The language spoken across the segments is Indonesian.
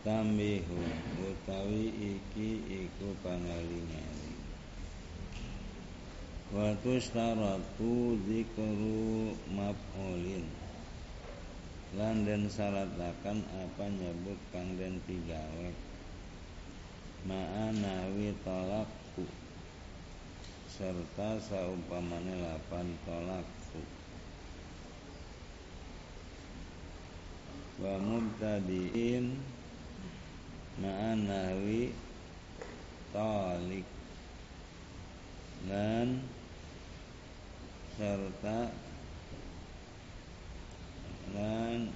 tambihu utawi iki iku pangaling-aling wa tustaratu zikru maf'ulin. Lan den syaratakan apa nyebut kang den pigawe. Ma'anawi tolakku serta saumpamane lapan tolakku wa mubtadiin ma'anawi tolik dan serta lan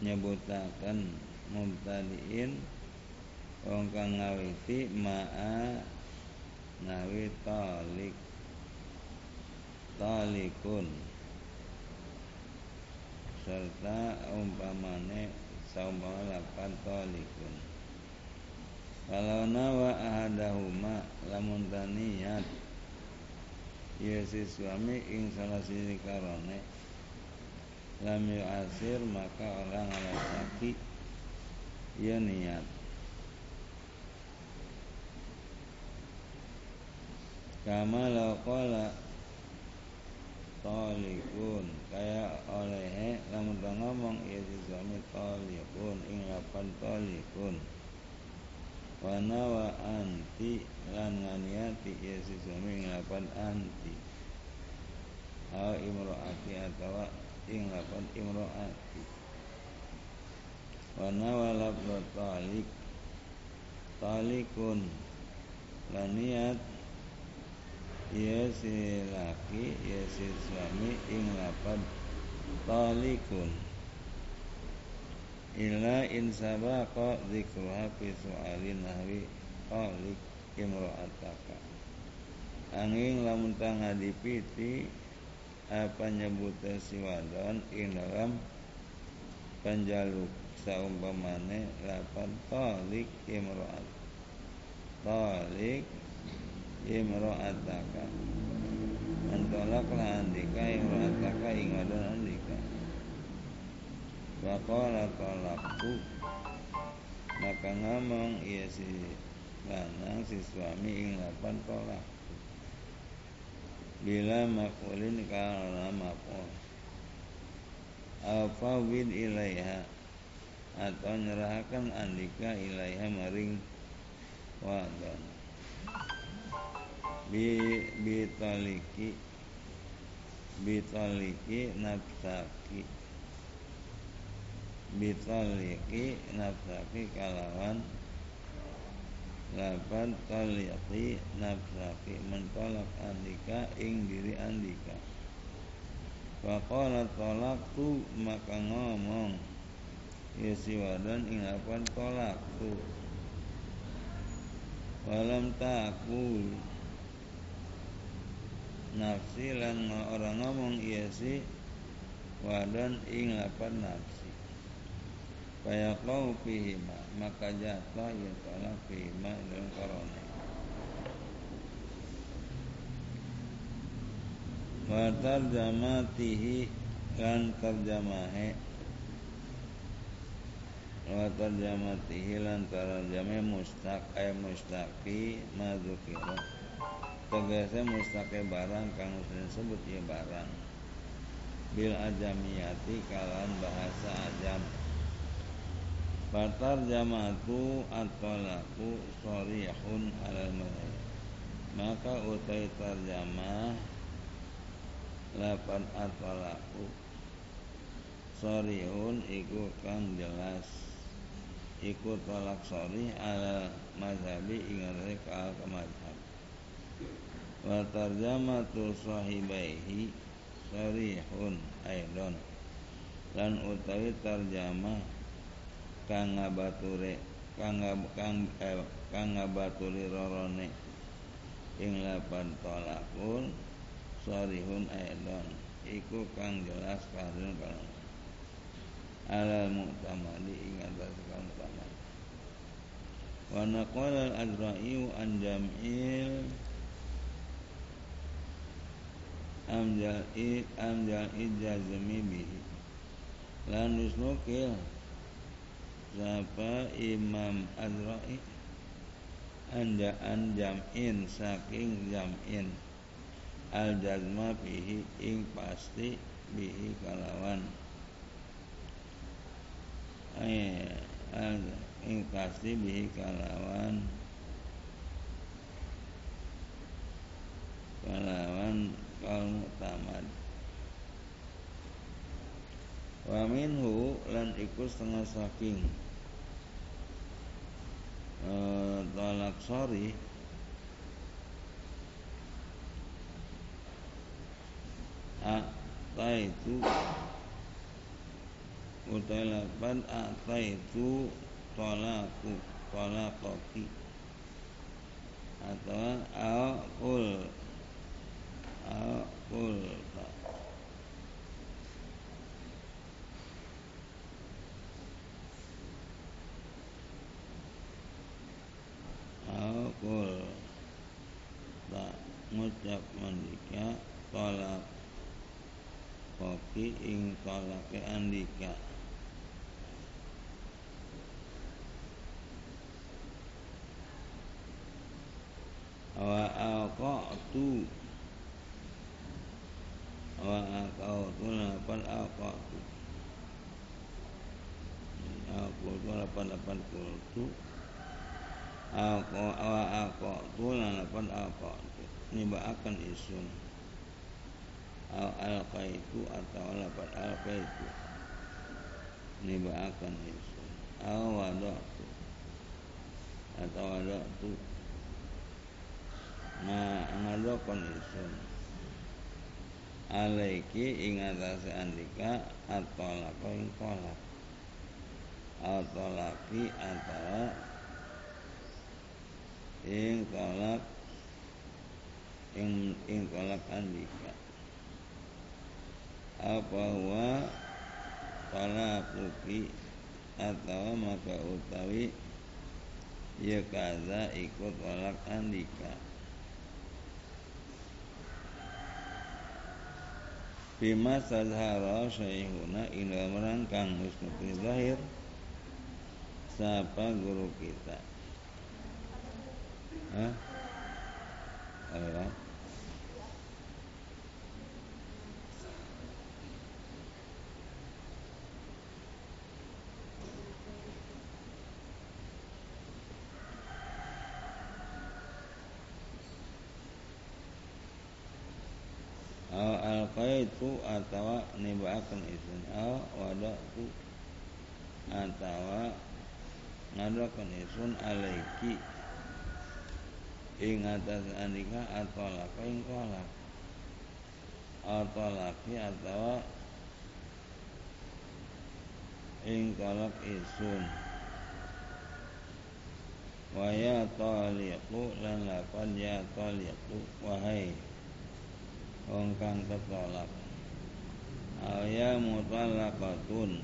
nyebutaken mubtadiin. Wong kang ngawiti ma'a nawi talik. Talikun. Serta umpamane saumpama lapan talikun kalau nawa ahadahuma lamun taniyat ya si suami ing salah sini karone lam yu'asir maka orang laki ya niat. Kama laqala talikun kaya oleh lamun ngomong ya si suami talikun ing lapan talikun wana wa anti lan nganiati ya si suami ing lapan anti. Au imro'ati atau ing lapan imro'ati. Wa nawala talik talikun. Lan niat ya si laki ya si suami ing lapan talikun illa in sabaqa dzikruha fi su'alin nahwi talik imro'ataka angin lamun tang ngadipiti apa nyebut si wadon ing dalam panjaluk saumpamane lapan talik imro'at talik imro'ataka mentolak lah andika imro'ataka ing wadon Waqala talaktu maka ngomong iya si lanang si suami ing lapan bila makulin kana maf'ul. Afawid ilaiha atau nyerahkan andika ilaiha maring wadon. Bi bitaliki bitaliki nafsaki bitaliki nafsaki kalawan lapan taliyati nafsaki mentolak andika ing diri andika. Faqala tolak tu maka ngomong Ya si wadan ing tolak tu. Walam takul Nafsi lan orang ngomong iya si Wadan ing lapan nafsi Fayaqau fihima Maka jatuh ya tolak fihima dalam korona Wa tarjamatihi lan tarjamahe. Wa tarjamatihi lan tarjame mustaq ay mustaqi madzukira Tegese mustaqe barang kang disebut ya barang. Bil ajamiyati kalan bahasa ajam Fatar jamatu atolaku sorihun alal madhab Maka utai tarjamah Lapan atolaku Sorihun iku kang jelas. Iku tolak sorih ala mazhabi ingatnya kal ke madhab Wa tarjamatu sahibaihi Sorihun aidon. Lan utawi tarjamah kang ngabature kang kang eh, kang ngabaturi rorone. Ing lapan tolakun sorihun aidon iku kang jelas kadun kang alal mu'tamadi ing atas kang mu'tamad wa naqala al-azra'i an jam'il amjal'i amjal'i jazmi bihi. Lan nusnukil Sapa Imam Azra'i Anjaan jam'in saking jam'in. Al jazma bihi ing pasti bihi kalawan. Eh, al ing pasti bihi kalawan. Kalawan kaum tamad wa minhu lan iku setengah saking talak sorry itu utai lapan itu tolaku tolakoki. Atau akul akul akul tak ngucap mandika tolak kopi ing talake andika. Wa tu wa aqatu lapan aqatu. Aku tu lapan lapan kultu aku wa aqatu lapan aqatu akan isun. Al alqaitu atau lapat alqaitu. Nibaakan itu al wadatu atau wadatu ma ngadokon isun. Alaiki ing atase andika atolako ing tolak atolaki antara ing tolak ing ing tolak andika. Apa huwa talaquki atau maka utawi ya kaza ikut walak andika. Bima sadhara syaihuna ila merangkang musnukri zahir Siapa guru kita Hah? Ayo alqaitu atau nibaakan isun au atau ngadakan isun alaiki ing atas atau laka ing atau laki atau ing isun. Waya taliqu lan lapan ya taliqu wahai wong kang ketolak aya mutallaqatun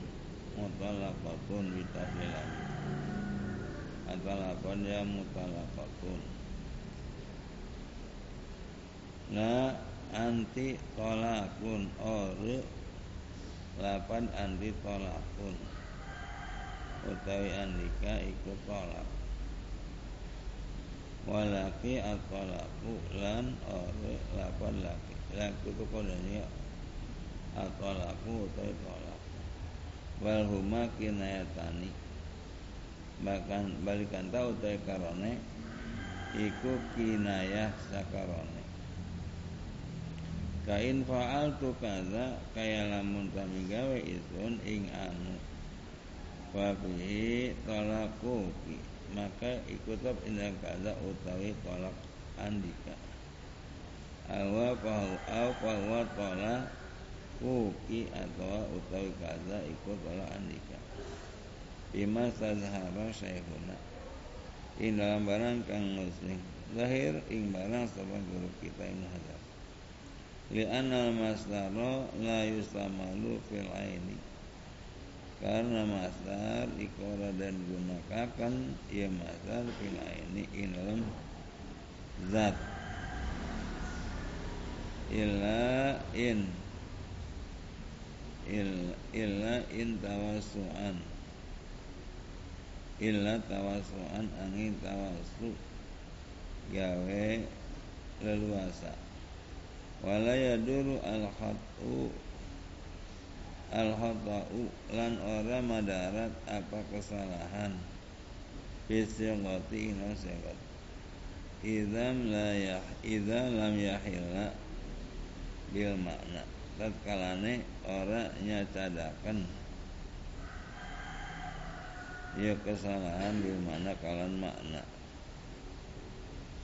mutallaqatun bitasilan atalakon ya mutallaqatun la anti tolakun. Ore lapan anti tolakun. Utawi andika ikut tolak. Walaki atolaku lan ore lapan laki. Laku tu kodanya atau laku atau tolak. Wal huma kinayatani. Bahkan balikan tahu teh karone iku kinayah sakarone kain faal tu kaza kaya lamun kami gawe isun ing anu. Wabihi tolaku maka ikutop indah kaza utawi tolak andika. Awa pahu au pahu tola kuki atau utawi kaza ikut tola andika. Bima tazhara syekhuna ing dalam barang kang muslim zahir ing barang sapa guru kita Ibnu Hajar li anna masdara la yustamalu fil aini. Karena masdar ikora dan gunakan ia masdar fil aini ing dalam zat. Illa in. Illa in tawasuan illa tawasuan angin tawasu gawe leluasa wala yaduru al khatu al khata'u lan ora madarat apa kesalahan. Bisyagati ina syagat Idam la yah Idza lam yahilla Bil makna. Tatkalane ora nyacadakan Ya kesalahan bil makna kalan makna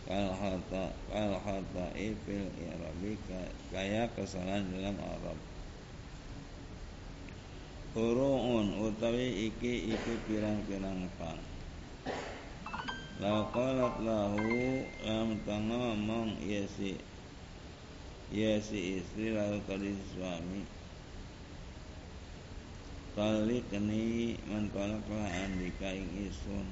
Kal hata Kal hata fil i'rabi Kaya kesalahan dalam Arab. Furu'un utawi iki iku pirang-pirang pang La qalat lahu lam ngomong ya si ya si istri lalu kali suami. Talik ini mentolaklah andika ing isun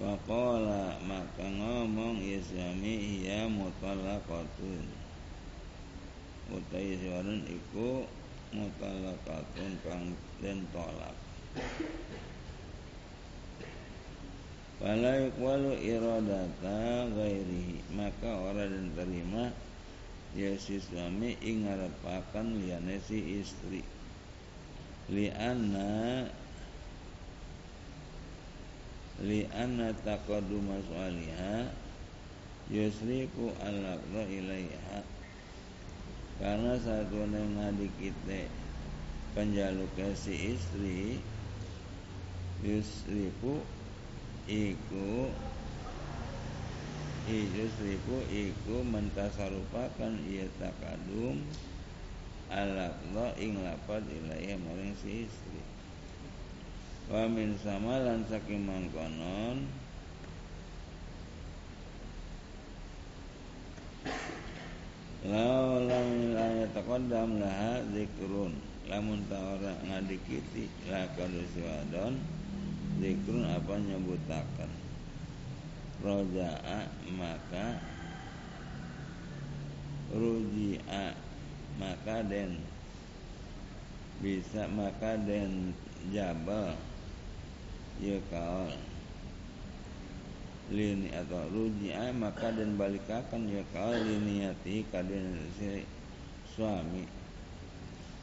Waqala maka ngomong suami ya mutalakatun Utai suarun iku mutalakatun kang den tolak. Fala yuqwalu iradata ghairihi Maka orang dan terima Ya si suami ingarapakan liane si istri. Lianna Lianna taqaduma sualiha Yusriku alaqda ilaiha. Karena satu ngadi kita Penjaluk si istri Yusriku iku Ijusriku iku mentasarupakan ia takadum Alakdo ing lapad ilaiha maring si istri Wa min sama lan saking mangkonon. Lau lam la taqaddam laha zikrun. Lamun ta ora ngadikiti la kadusi wadon zikrun apa nyebutakan roja'a maka ruji'a maka den. Bisa maka den jabal ya kaol lini atau ruji'a maka den balikakan ya kaol liniati kaden si suami.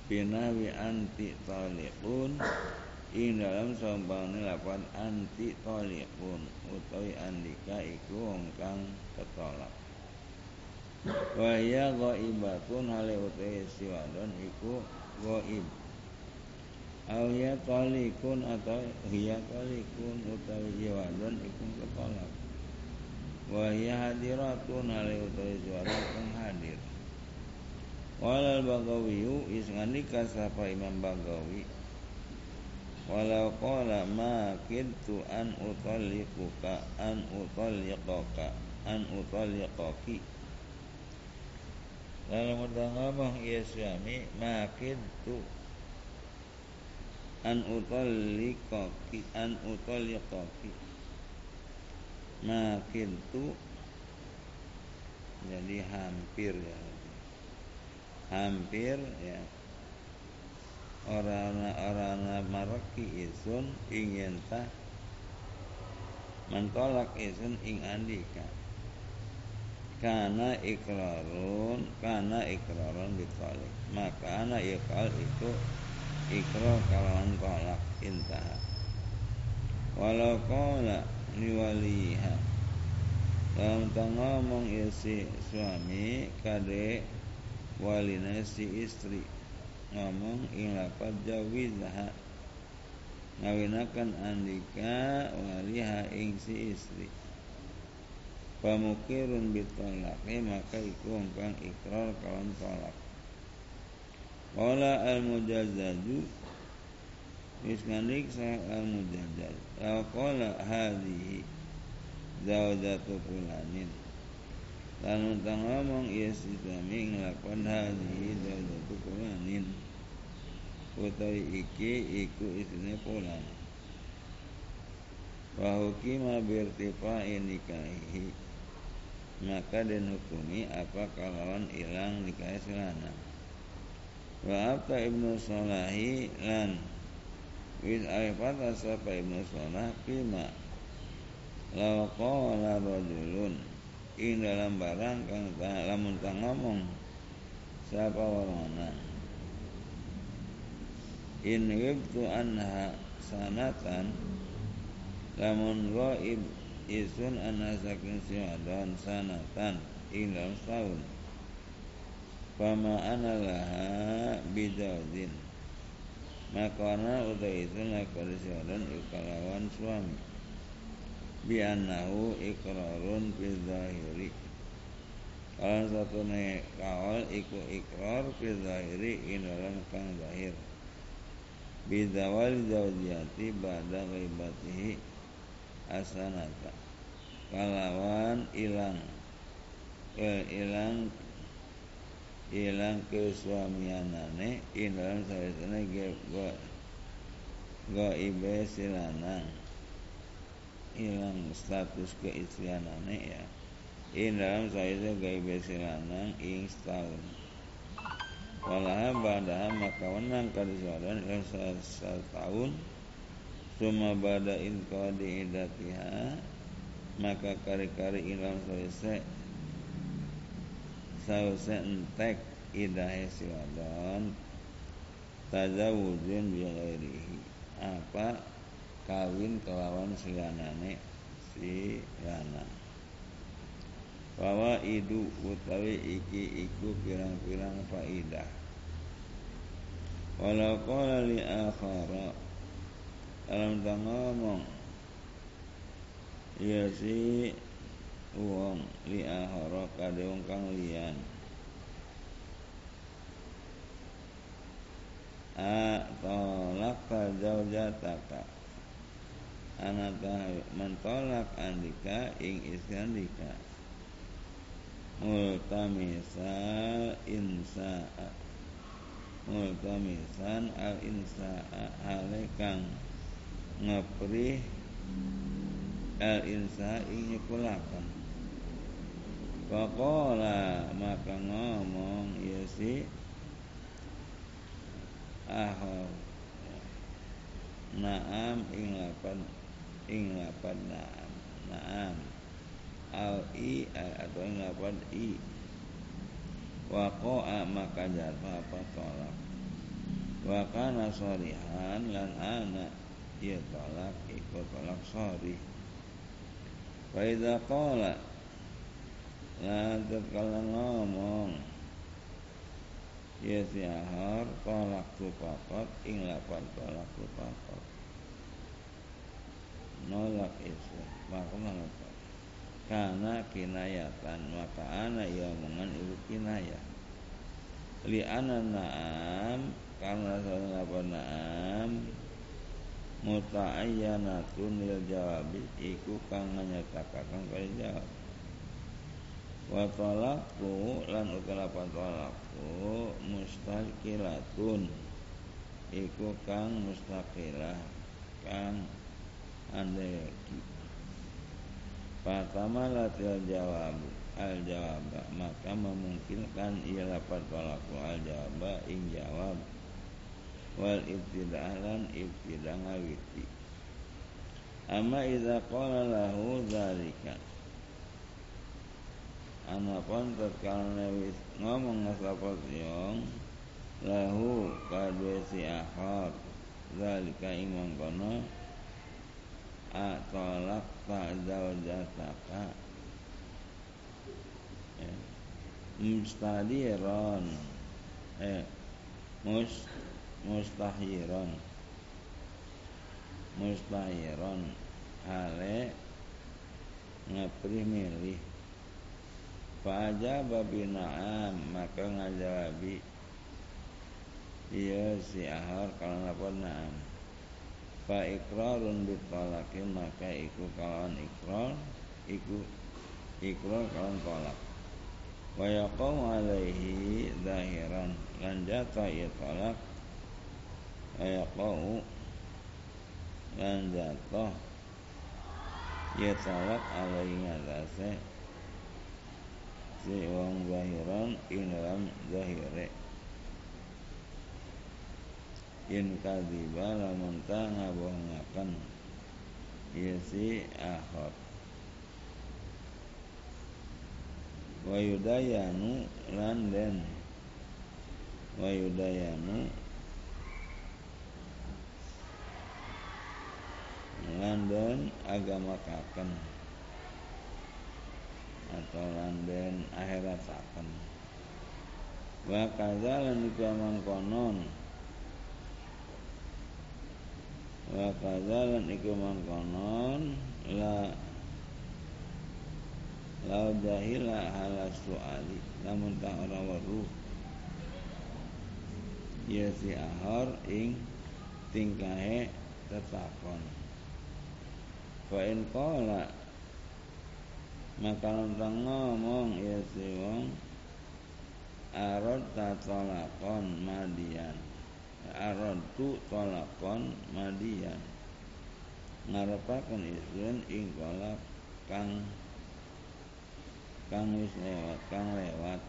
Pinawi anti talikun ing dalam sombane lapan anti tolikun utawi andika iku wong kang ketolak. Wa ya ghaibatun hale utawi si wadon iku ghaib au ya tolikun atau hiya tolikun utawi ya wadon iku ketolak wa ya hadiratun hale utawi wadon kang hadir. Walal Bagawiyu isngandika sapa Imam Bagawi? Walau qala ma kintu an utalliquka an utalliqaka an utalliqaki lalu mudah ngomong ya suami ma kintu an utalliqaki an utalliqaki ma kintu jadi hampir ya. Hampir ya. Orang-orang maraki isun ingin tah mentolak isun ing andika. Karena ikrarun karena ikrarun ditolak. Maka anak ikal itu ikrar kalawan tolak intah walau kala niwaliha dalam ngomong ya si suami kade walina si istri. Ngomong ing lapad jawizha ngawinakan andika waliha ing si istri. Pamukirun bitolaknya maka iku kang ikrar kawan tolak Wala al mujazzaju Wis nganik sa al mujazzaj Law qala hadhihi Zawjatu fulanin. Lalu tang ngomong Ia si suami ngelakuan hadhihi Zawjatu fulanin. Utawi iki iku isine pulang wa hukima birtifa nikahi. Maka den hukumi apa kalawan ilang nikah selana wa apa ibnu salahi lan wis arifat sapa ibnu salah pima law qala rajulun ing dalam barang kang lamun kang ngomong siapa warana? In wibtu anha sanatan lamun ghaib isun anha saking si sanatan ing dalam setahun Fama ana laha bidaudin Maka ana utai itu lakar siaran ikalawan suami. Bi annahu ikrarun zahiri. Kalau satu ne kawal iku ikrar zahiri inalan kang zahir. Bidawal zawjiyati ba'da ghaibatihi asanata. Kalawan ilang. Ilang ilang kesuamianane in dalam sawisane go go ibe silana ilang status keistrianane ya. In dalam sawisane go ibe silana ing setahun. Walah badaha maka wenang kadisuadan ilang setahun Suma bada in idatiha Maka kari-kari ilang sawisane sause entek idahe si wadon tazawujun bi ghairihi apa? Kawin kelawan si lanane si lanang bahwa idu utawi iki iku pirang-pirang faidah. Walau qala li akhara dalam ngomong ya si wong li ahara kade wong kang liyan. A ka zaujataka anata mentolak andika ing iskandika multamisal insa multamisan al insa hale kang ngeprih al insa ing nyekulakan Faqala maka ngomong ya si Ahor Naam ing lapan ing lapan naam. Naam. Al i atau ing lapan i. Waqa'a maka jatuh apa tolak? Wakana lan anak ia tolak ikut tolak sorih Faidah qala Lanjut kalau ngomong. Ya siahar Tolak tu pakot Ing lapan tolak tu pakot Nolak itu Maka nolak Karena kinayatan Maka anak ia omongan itu kinayah Li ana naam Karena salah apa naam Muta'ayyanatun lil jawabi Iku kang nyatakan kali jawab wa talaqu lan ukalapan talaqu mustaqilatun iku kang mustaqilah kang andeki Pertama latil jawab al jawab maka memungkinkan ia dapat talaqu al jawab ing jawab. Wal ibtidah lan ibtidah ngawiti. Amma idza qala lahu dzalika Anapun tatkala wis ngomong sapa siong lahu kadue si ahad zalika imam kono atolak tak zaujataka eh, mustadiron. Eh mus mustahiron. Mustahiron. Hale ngepri milih Fa'ajaba bina'am Maka ngajawabi Iya si ahar Kalau apa na'am? Fa ikrarun bitolaki Maka iku kawan ikrar Iku ikrar kawan tolak. Wa yaqaw alaihi Zahiran Lan jatuh ia tolak. Wa yaqaw Lan jatuh Ia tolak alaihi ngatase si wong zahiran ing dalam zahire. In kadhiba lamun ta ngabohongaken. Ieu si akhir wa yudayanu lan den wa yudayanu agamakaken atau landen akhirataken wa kadzalan ikaman konon. Wa ikaman konon la lau jahila halas suali. Namun tak ora weruh. Ya si ahor ing tingkahe tetakon fa in qala maka nonton ngomong ya si wong. Arad tatolakon madian. Arad tu tolakon madian. Ngarepaken isun ing kolak kang kang wis lewat kang lewat.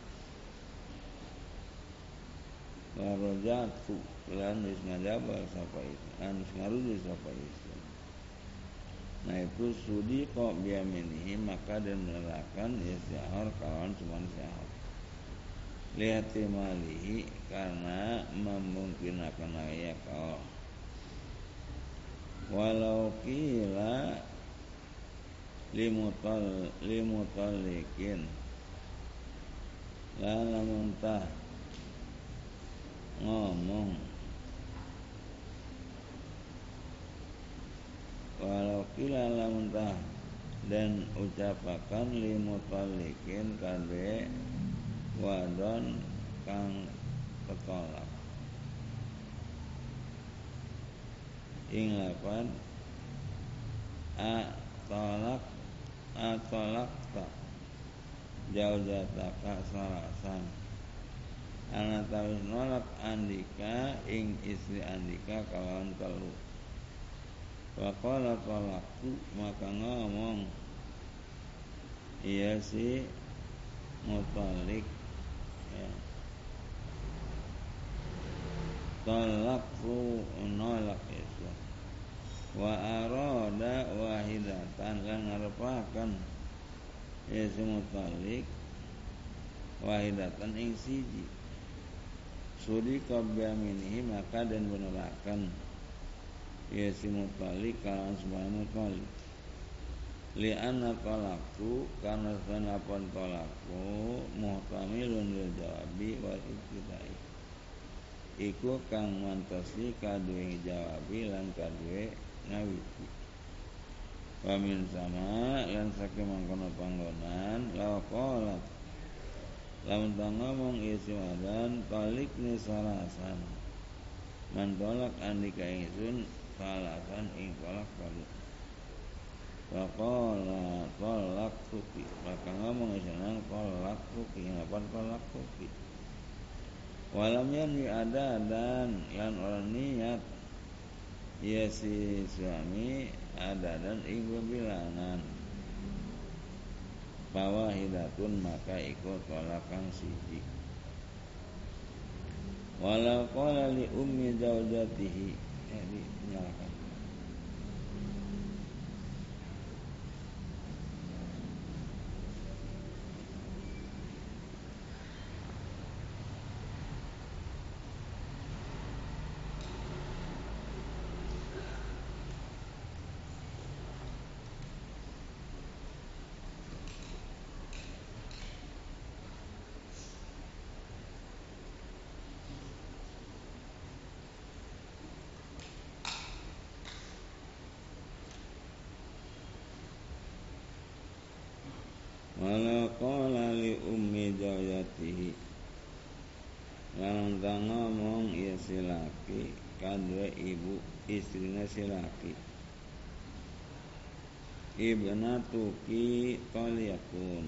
Warojatu lan wis ngajabal sapa itu lan wis ngarudu sapa itu Nah itu sudi kok biaminihi maka dan ya sihar kawan cuma sihar. Lihat malihi karena memungkinkan ya kau. Walau kila limutal limutalikin Lala muntah ngomong walau kila lamuntah dan ucapakan limutalikin kade wadon kang ketolak. Ing lapan a tolak a tolak tak jauh jataka sarasan. Anak tawis nolak andika ing istri andika kawan telu Waqala talaktu maka ngomong Iya si Mutalik. Ya. Talaktu nolak itu. Wa arada wahidatan Lan ngarepakan Ya si Mutalik Wahidatan ing siji. Sudi kabyaminihi maka dan benerakan ya si mutalik kalan semuanya mutalik li'anna talaktu karena senapan talakku muhtamilun lil jawabi wal ibtidai. Iku kang mantasi kadue jawabi lan kadue ngawiti. Wamin sama lan saking mangkono panggonan law qalat. Lamun ngomong isi wadan talik ni sarasan mantolak andika ingsun salasan ing kolak kalu Waqala tolak tuki Maka ngomong kolak tuki Ngapan kolak tuki Walam yanwi ada dan Lan orang niat. Ya si suami ada dan ing bilangan. Bahwa hidatun maka ikut tolakan siji Walau qala li ummi zaujatihi eh, Yeah. Wala qala li ummi jayatihi Lan ngomong ya si laki kadue ibu istrinya si laki. Ibnatuki taliyakun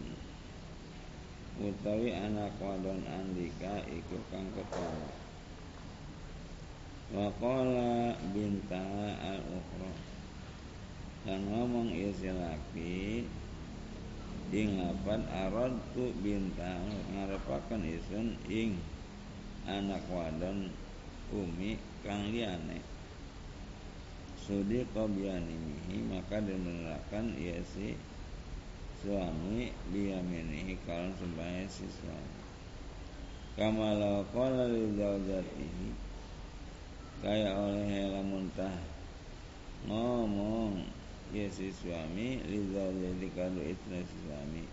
Utawi anak wadon andika iku kang ketolak Waqala binta al-ukhra. Dan ngomong isi laki ing lapan aradtu bintang ngarepaken isun ing anak wadon umi kang liyane. Sudi qabiyanimihi maka dinerangkan ia si suami biyaminihi kalau sebagai si suami. Kama law qala li zaujatihi kaya oleh lamun tah ngomong ya si suami. Kadu istri si suami.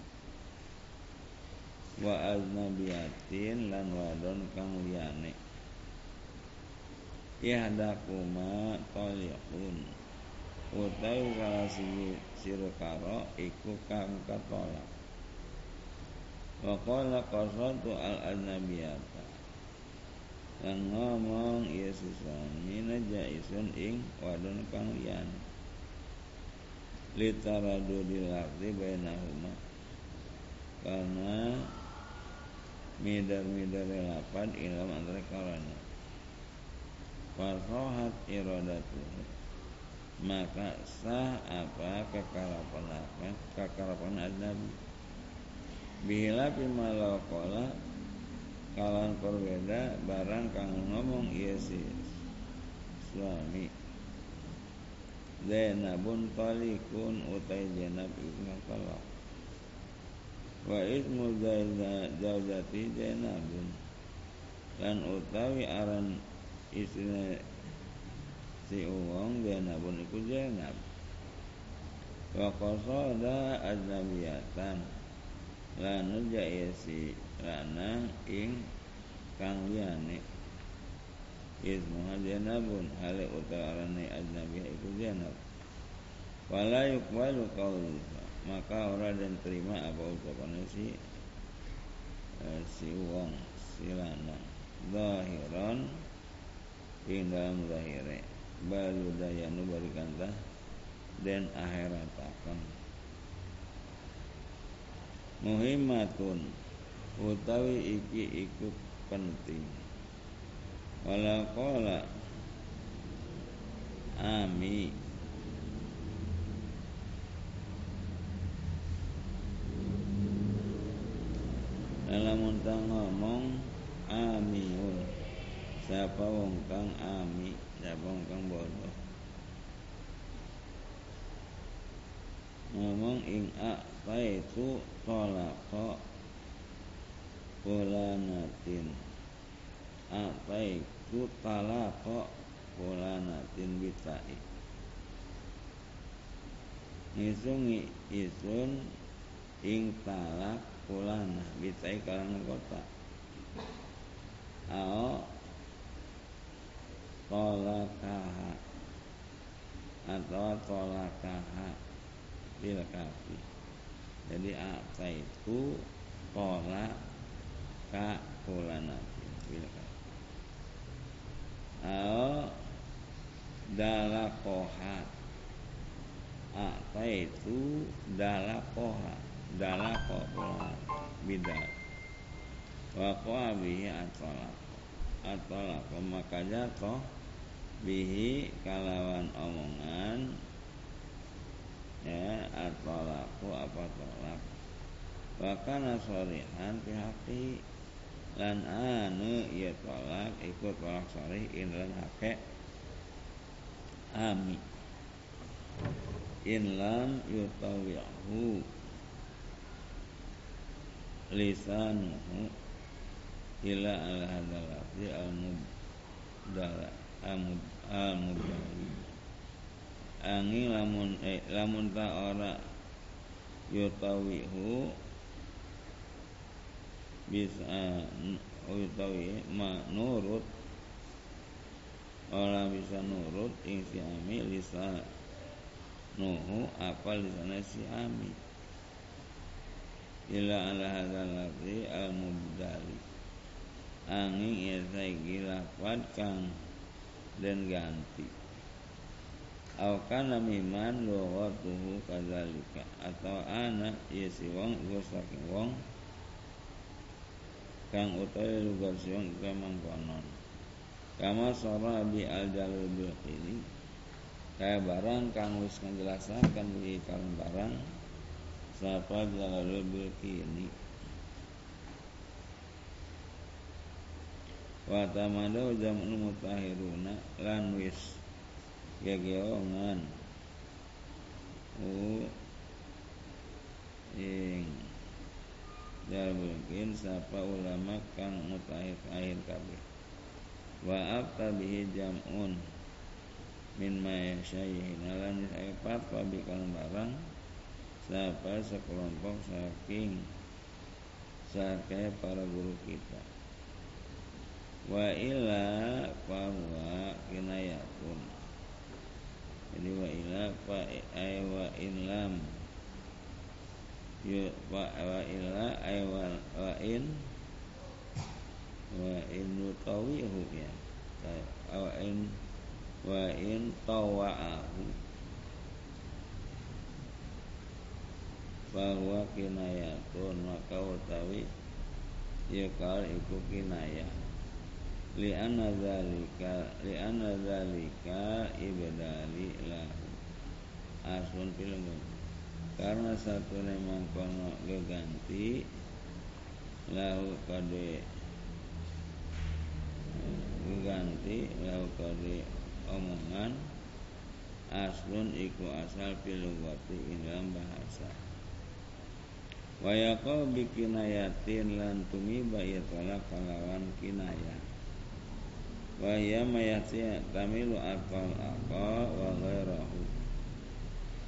Wa aznabiyatin lan wadon kang liyane. Ihdakuma taliqun utawi salah siji sirkara iku kang katolak wa qala qasatu al aznabiyata lan ngomong iya si suami najaisun ing wadon kang liyane litaradu dilakti bainahuma. Karena midar-midar lapan ilam antara kalanya Fasohat iradatu Maka sah apa kekarapan apa Kekarapan adnabi. Bihilapi malakola Kalan berbeda Barang kang ngomong iya Suami Zainabun talikun utai Zainab ibn talak wa ismu zaujati Zainabun. Lan utawi aran istri si uwong Zainabun iku Zainab. Wa qasada ajnabiyatan lan jaya si lanang ing kang liyane ismuha Zainabun hale utawi arane ajnabiyah iku Zainab. Wala yuqbalu qawluha maka orang dan terima apa ucapan si eh, si wong si lanang zahiran ing dalam zahire balu dayanu barikantah dan akhirat akan. Muhimmatun utawi iki penting wala qala. Ami. Dalam untang ngomong amiun. Siapa wong kang ami siapa wong kang bodoh? Ngomong ing a itu tolako fulanatin a itu talako fulanatin bitai ngisungi isun ing talak fulana bitai kalangan kota. Ao tolakaha atau tolakaha bil jadi apa itu tolak ka fulana bil ao dalakoha apa itu dalakoha? Dalako bidah. Wa bihi atolak atolak maka jatuh bihi kalawan omongan ya atolaku apa tolak wakana sorihan pihaki lan anu ia tolak ikut tolak sorih inlan hake. Ami. Inlam yutawi'hu. Lisanuhu. Ila al hadzal lafzi al mubdala al mubdali angin lamun eh, lamun ta ora yutawihu bisa uh, yutawi ma nurut orang bisa nurut ing si ami lisa nuhu apa lisana si ami? Ila ala hadzal al mubdali angin ya saiki lafad kang dan ganti. Au kana miman lughatuhu kadzalika atau ana ya si wong iku saking wong kang utawi lugar si wong iku mangkonon. Kama sora bi al jalul bil kaya barang kang wis ngajelasaken di kalem barang Sapa Jalalul Bilkini wa tamadau jam'u mutahiruna lan wis gegeongan u ing mungkin sapa ulama kang mutahir akhir kabeh. Wa abta bihi jam'un min ma yasyayhina lan epat pabikan barang sapa sekelompok saking sakai para guru kita. Wa ila fahuwa kinayatun jadi wa ila fa ay wa in lam wa wa ila ay wa, wa in wa in yutawihu ya. Wa in wa in tawa'ahu. Bahwa kinayatun maka utawi ya kal iku kinayah li anna zalika li anna zalika ibdali lahu. Asun film karena satu memang kono geganti lahu kade geganti lahu kade omongan aslun iku asal pilugati ing dalam bahasa. Wa bikinayatin lan tumiba tolak kalawan kinayah wa mayati tamilu akal akal wa ghairahu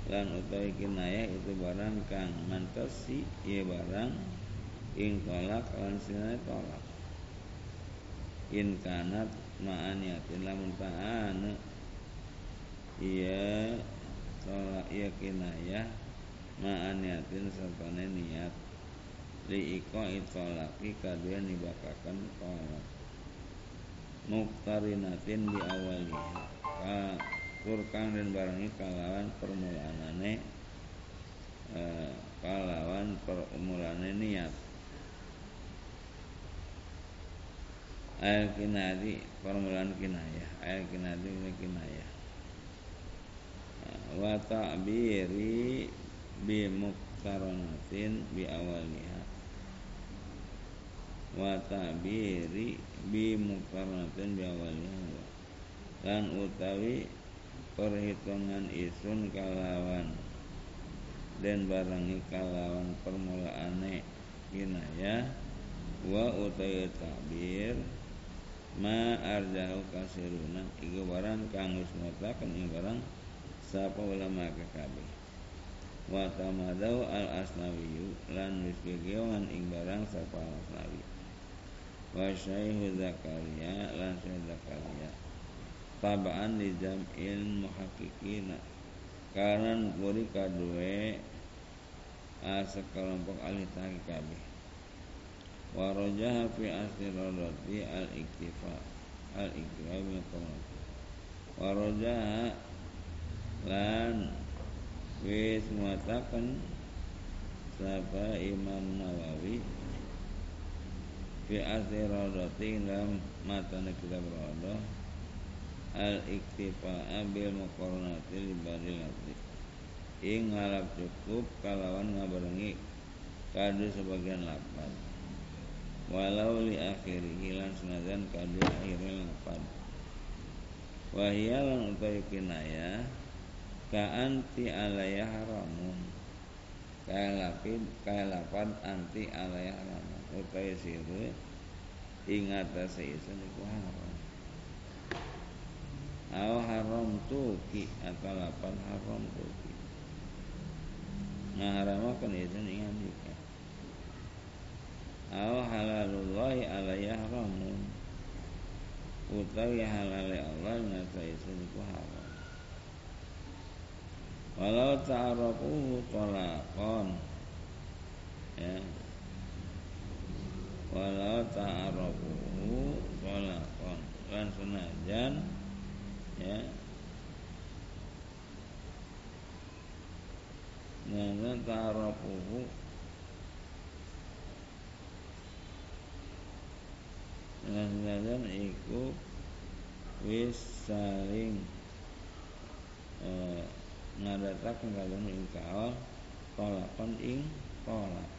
lan utawi kinayah itu barang kang mantasi iya barang ing tolak lan sinai tolak. In kanat ma'aniyatin lamun ta'ana iya tolak iya kinayah ma'aniyatin sertane niat. Li iko itolaki kadua nibakakan tolak. Muktarinatin di awali ka kurkang dan barangi kalawan permulaanane eh, kalawan permulaane niat. Ayat kinadi permulaan kinayah ayat kinadi ini kinayah. Wa ta'biri bi muktaranatin bi awaliha wa ta'biri bi mukarnatin bi awaliha lan utawi perhitungan isun kalawan. Dan barangi kalawan permulaane kinaya wa utawi ta'bir ma arjahu kasiruna. Iku barang kang wis mutaken ing barang sapa ulama kabeh wa tamadau al asnawiyu lan wis gegewan ing barang sapa asnawi wa syaihu Zakaria lan syaihu Zakaria tabaan di jam'il muhaqqiqina. Karena guri kadue sekelompok ahli tahqiq kabeh. Wa rajaha fi asli radati al iktifa al iktifa min wa rajaha lan wis muatakan sapa Imam Nawawi fi asli radati dalam matan kitab radah al iktifa bil muqarnati li badil ing ngalap cukup kalawan ngabarengi kadu sebagian lapan walau li akhiri hilang senajan kadu akhirnya lapan wahiyalan utawi kinaya ka anti alaya haramun kaya lapid kaya lapan anti alaya haramun utai siru ingat isun iku haram aw haram tuki atau lapan haram tuki. Ngaharamakan isun ingat dika aw halalullahi alaya haramun. Utawi halale Allah ngata isun iku haram. Walau ta'arafuhu tolakon ya. Walau ta'arafuhu tolakon lan senajan ya. Nana ta'arafuhu. Senajan iku wis saling eh, ngadatakan kalian ing kaal tolakon ing tolak.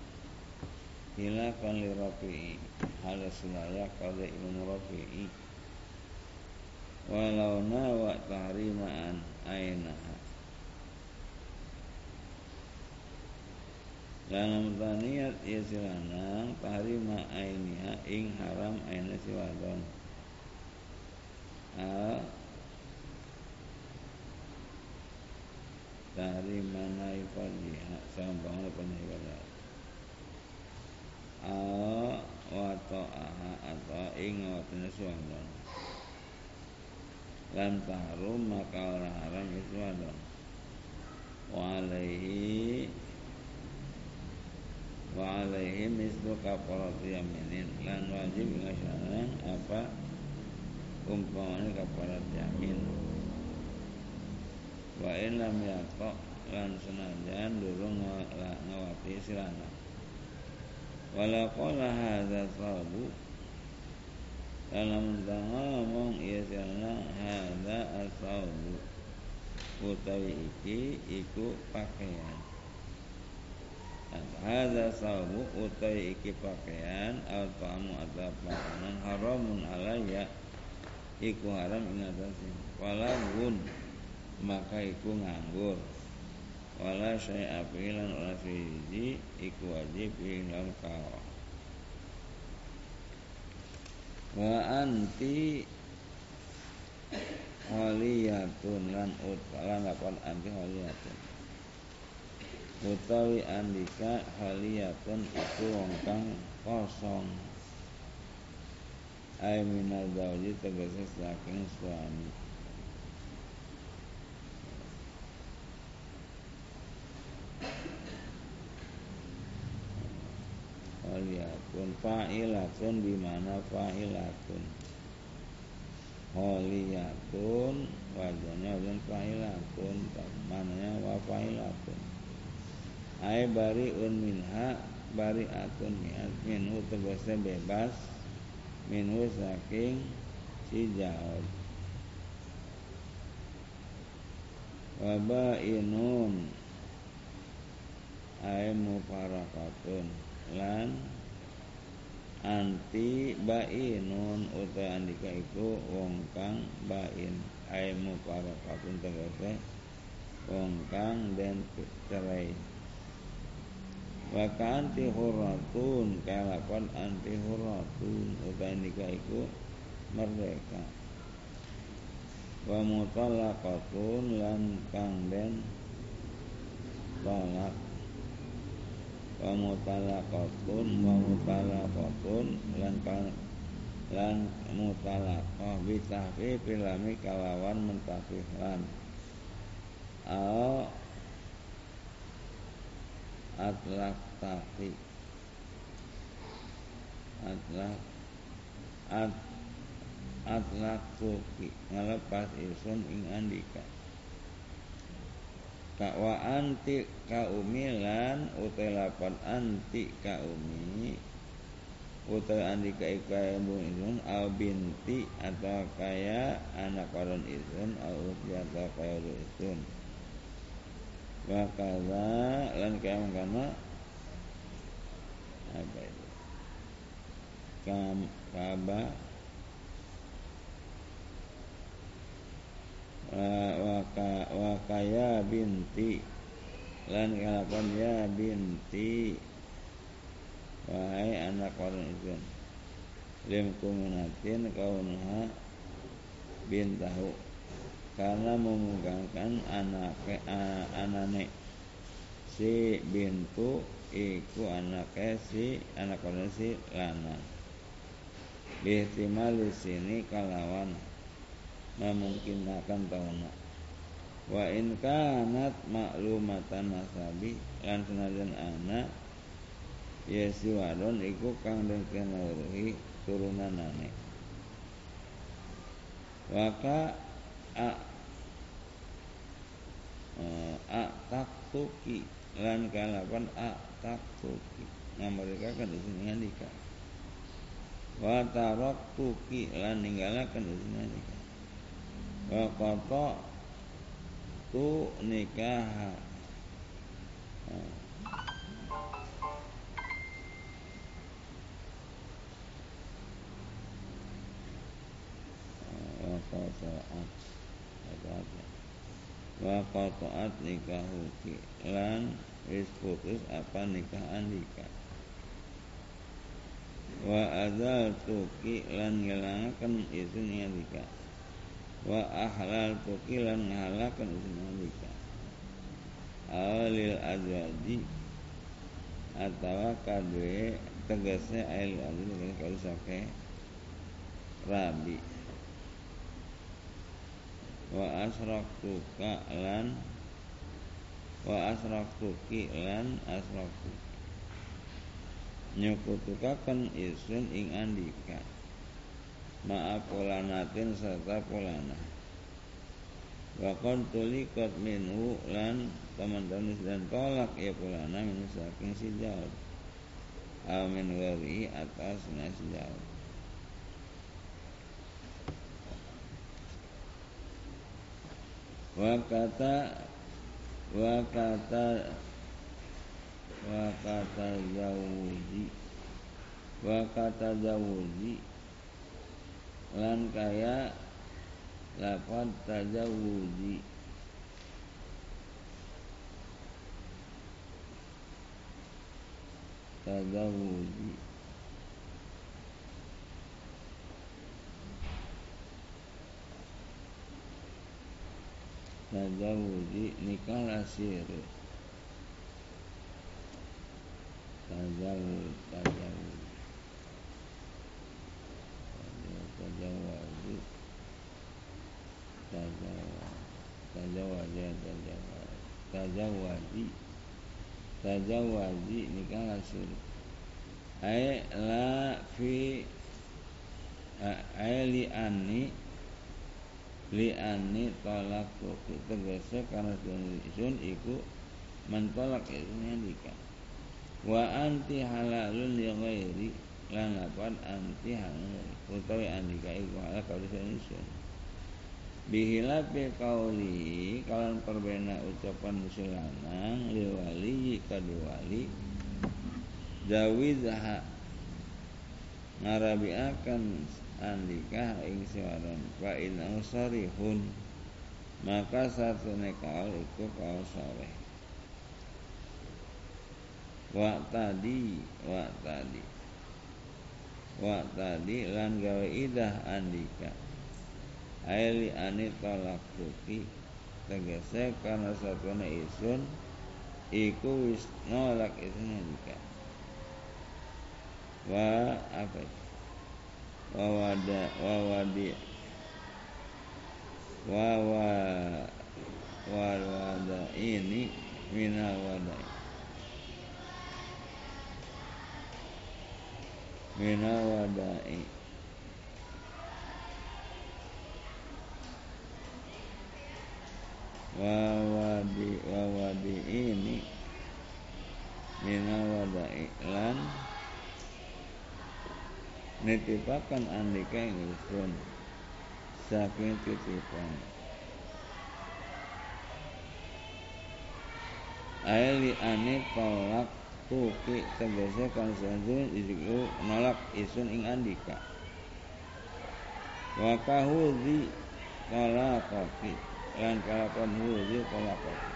Hilafan li rafi'i hala sunaya qala imam rafi'i walau nawa tahrimaan ainaha. Dalam taniat ya silanang tahrima ainiha ing haram aina si wadon al tahrima naifadiha sambang penhiwala al wata'aha atau ing watana si wadon lam tahrum maka orang haram itu wadon wa alaihi wa alaihi mislu kafarati yaminin. Lan wajib ngasana apa? Umpamanya kafarat yamin. Wa in lam yaqa lan senajan durung ngawati silana wala qala hadza sabu dalam ngomong ia silana hadza asabu utawi iki iku pakaian. Hadza sabu utai iki pakaian al tamu atau makanan haramun alayya iku haram ing atase walagun maka iku nganggur. Wala syai apilan ora siji iku wajib ing dalam kawa wa anti haliyatun lan lan lapan anti haliyatun utawi andika haliyatun itu wong kang kosong. Ay minal zawji tegese saking suami Haliyatun fa'ilatun bimana fa'ilatun? Haliyatun wajahnya wajan fa'ilatun. Mananya wa fa'ilatun. Ai bari un minha bari atun miat. Minhu tegese bebas. Minhu saking si jaud Waba inun Ai mufarakatun Lan Anti bainun Uta andika iku Wong kang bain. Ai mufarakatun tegese Wong kang den cerai. Waka anti huratun Kalapan anti huratun Utai nikah iku merdeka. Wa mutalakatun lan kang den tolak Wa mutalakatun Wa mutalakatun lan kang lan mutalaqah bitahfi pilami kalawan mentafih lan al atlak tapi atlak at atlak tuki ngelepas isun ing andika wa anti kaumilan utelapan anti kaumi. Utai andika ika ibu isun al binti atau kaya anak orang isun al uti atau kaya isun wa kaza lan kaya kana apa itu? Kam kaba wa kaya binti lan kalapan ya binti. Wahai anak orang itu. Lim kuminatin kaunha bintahu karena memegangkan anak anane. Si bintu iku anaknya si anak orang si lana. Bihtimal di sini kalawan. Memungkinkan tauna wa in kanat maklumatan nasabi lan senajan anak ya si wadon iku kang den kenaruhi turunanane. Waka a uh, a taktuki lan kalapan a taktuki nah mereka kan di sini wa taraktuki lan ninggalakan di sini andika wa qata tu nikah. Wakotoat nikah huki lan wis putus apa nikah. Andika wa azal tuki lan ngelangakan izin andika wa ahlal tuki lan ngalaken isun andika awalil azwaji atawa kadwe tegasnya ail azwaji kalau sake rabi. Wa asraktuka lan wa asraktuki lan asraktuki nyukutukaken isun ing andika ma'a polanatin serta polana wa tulikot minhu lan teman-teman dan tolak ya polana min saking si jauh amin wari atas nasi jauh wa kata wa kata wa kata zawuji wa zawuji lan kaya lapan tajawuji tajawuji tajawuji nikah lasir tajawud tajawud tajawud tajawud tajawud tajawudi tajawudi nikah lasir ay la fi ay li ani li ani tolak tuki tegese karena sun iku mentolak isune nikah wa anti halalun li ghairi lan anti halal utawi andika iku halal kalau sun bihilafi kauli kalan perbena ucapan musilanang li wali kadu wali zawizha ngarabi akan andika ing siwaran fa in ausarihun maka satu nekal iku kau soleh wa tadi wa tadi wa tadi lan gawe idah andika. Aili ani tolak tuki tegese karena satuna isun iku wis nolak isun andika. Wa apa wa wada wa wadi wa wa wa wada ini minal wada minal wada'i wawadi wawadi ini minal wada'i lan nitipakan andika ingsun saking titipan. Aili ane tolak tuki tegese kan sanjun iku nolak isun ing andika wa kahudzi talaqati lan kalapan hudzi talaqati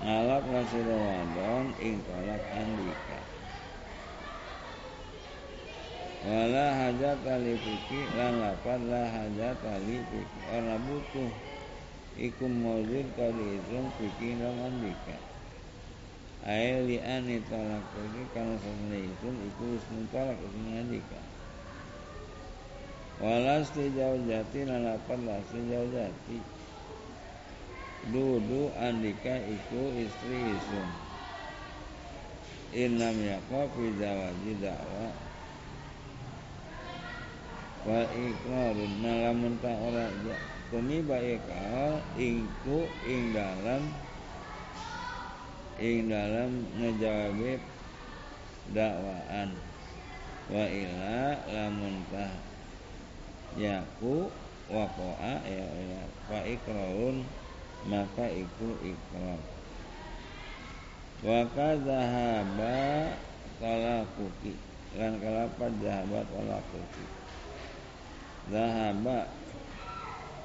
ngalap nasira wadon ing tolak andika wala hajat ali fiki lan lapan la hajat ali fiki ora butuh iku maujud kali isun fiki lan andika Ae li ani talak pergi karena sesungguhnya itu iku ismu talak ismu andika. Walas jauh jati lalapan lasti jauh jati. Dudu andika iku istri isun. Inam yakwa fi zawaji dakwa wa ikrarun nalamun ta ora tumi baik ingku ing dalam ing dalam ngejawab dakwaan. Wa ila lamun tah yaku waqa'a ya ila fa ikrarun maka iku ikrar wa kadzahaba talaquki lan kalapa zahaba talaquki zahaba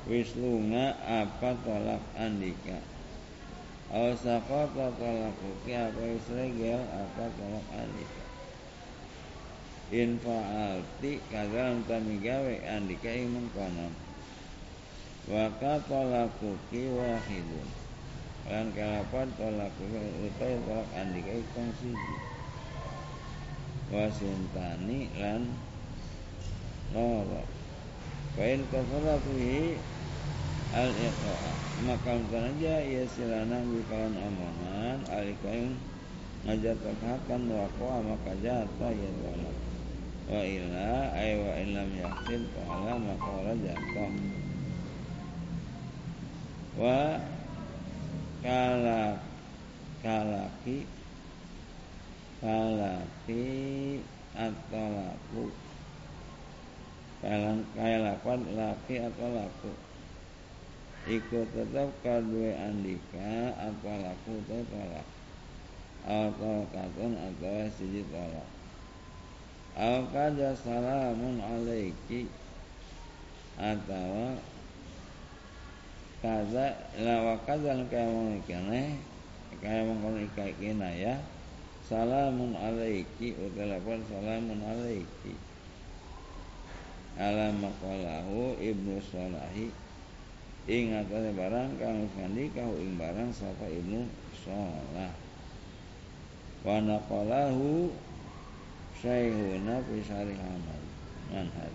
wis lunga apa tolak andika Aw sakota talakuki apa wis regel apa tolak andika. In fa'alti kadalam tami gawe andika imun konon. Waka tolakuki wahidun. Lan kalapan tolakuki utai tolak andika ikong siji. Wasintani lan loro. Fa'in kafara fihi al maka aja ya silana bikalan omongan alikain ngajar terhakan wa maka jatuh ya tolak wa illa ay wa illam yakin ta'ala maka ora jatuh wa kala kalaki kalaki atau laku. Kalan kaya lakuan laki atau laku Iku tetap kadue andika atau laku tolak. Atau katun atau siji tolak. Al kaja salamun alaiki? Atau kaza lawa kaza kaya mengikane kaya mengkono ikai ya. Salamun alaiki utelapun salamun alaiki. Ala maqalahu ibnu salahi ing atase barang kang kau ing barang sapa ibnu salah wa naqalahu syaihuna fi syarih amal. Manhaj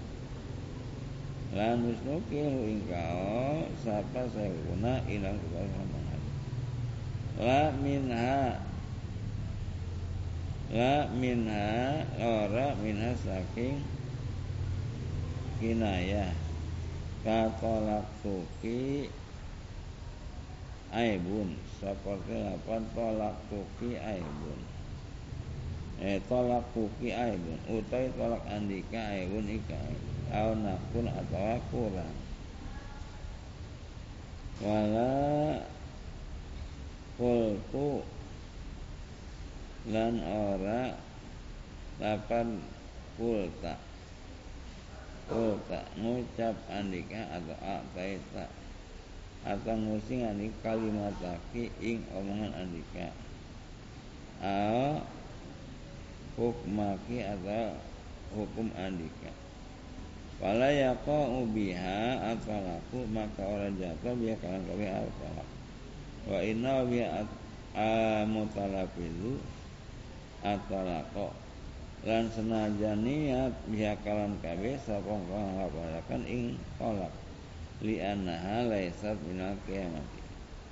lan ing kau sapa syaihuna ilang syarih manhaj la minha la minha ora minha saking kinayah katolak tuki. Aibun seperti lapan tolak tuki aibun eh tolak tuki aibun utai tolak andika aibun ika au nakun atau kurang. Wala kultu lan ora lapan kulta Kulta ngucap andika atau aktaita atau ngusing andika kalimat laki ing omongan andika. A hukmaki atau hukum andika. Wala yako ubiha atalaku maka orang jatuh biar kalian kawe atalak. Wa inna biya mutalafizu atalako lan senajan niat bihakalan kabeh sapa kang ngapalaken ing tolak. Li annaha laisat minal kiamat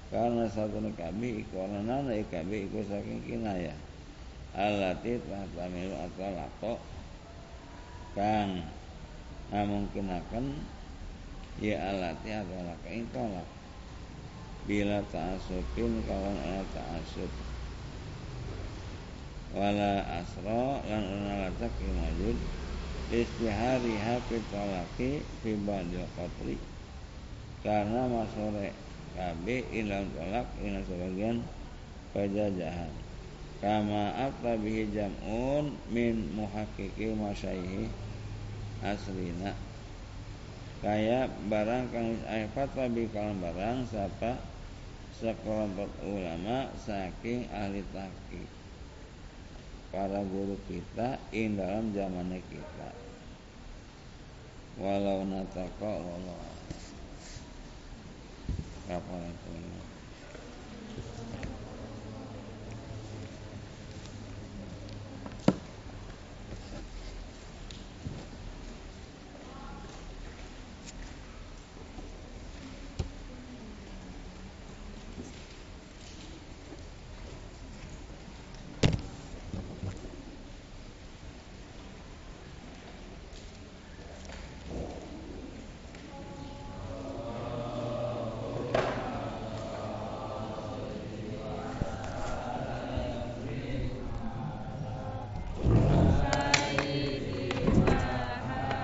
karena satu kabeh iku ana kabeh iku saking kinaya alati tahtamilu atalaqo kang ngamungkinaken ya alati atalaqo ing tolak. Bila ta'asupin kawan ana ta'asup wala asra lan ana latak majud. Istihari hafi talaki fi ba'dil qatri. Karena masore kabe ilang tolak ina sebagian penjajahan kama apa bihi jam'un min muhakkiki masyaihi aslina kaya barang kang ay fatwa bi kalam barang siapa sekelompok ulama saking ahli tahqiq para guru kita in dalam zamannya kita. Walau nataka walau kapal itu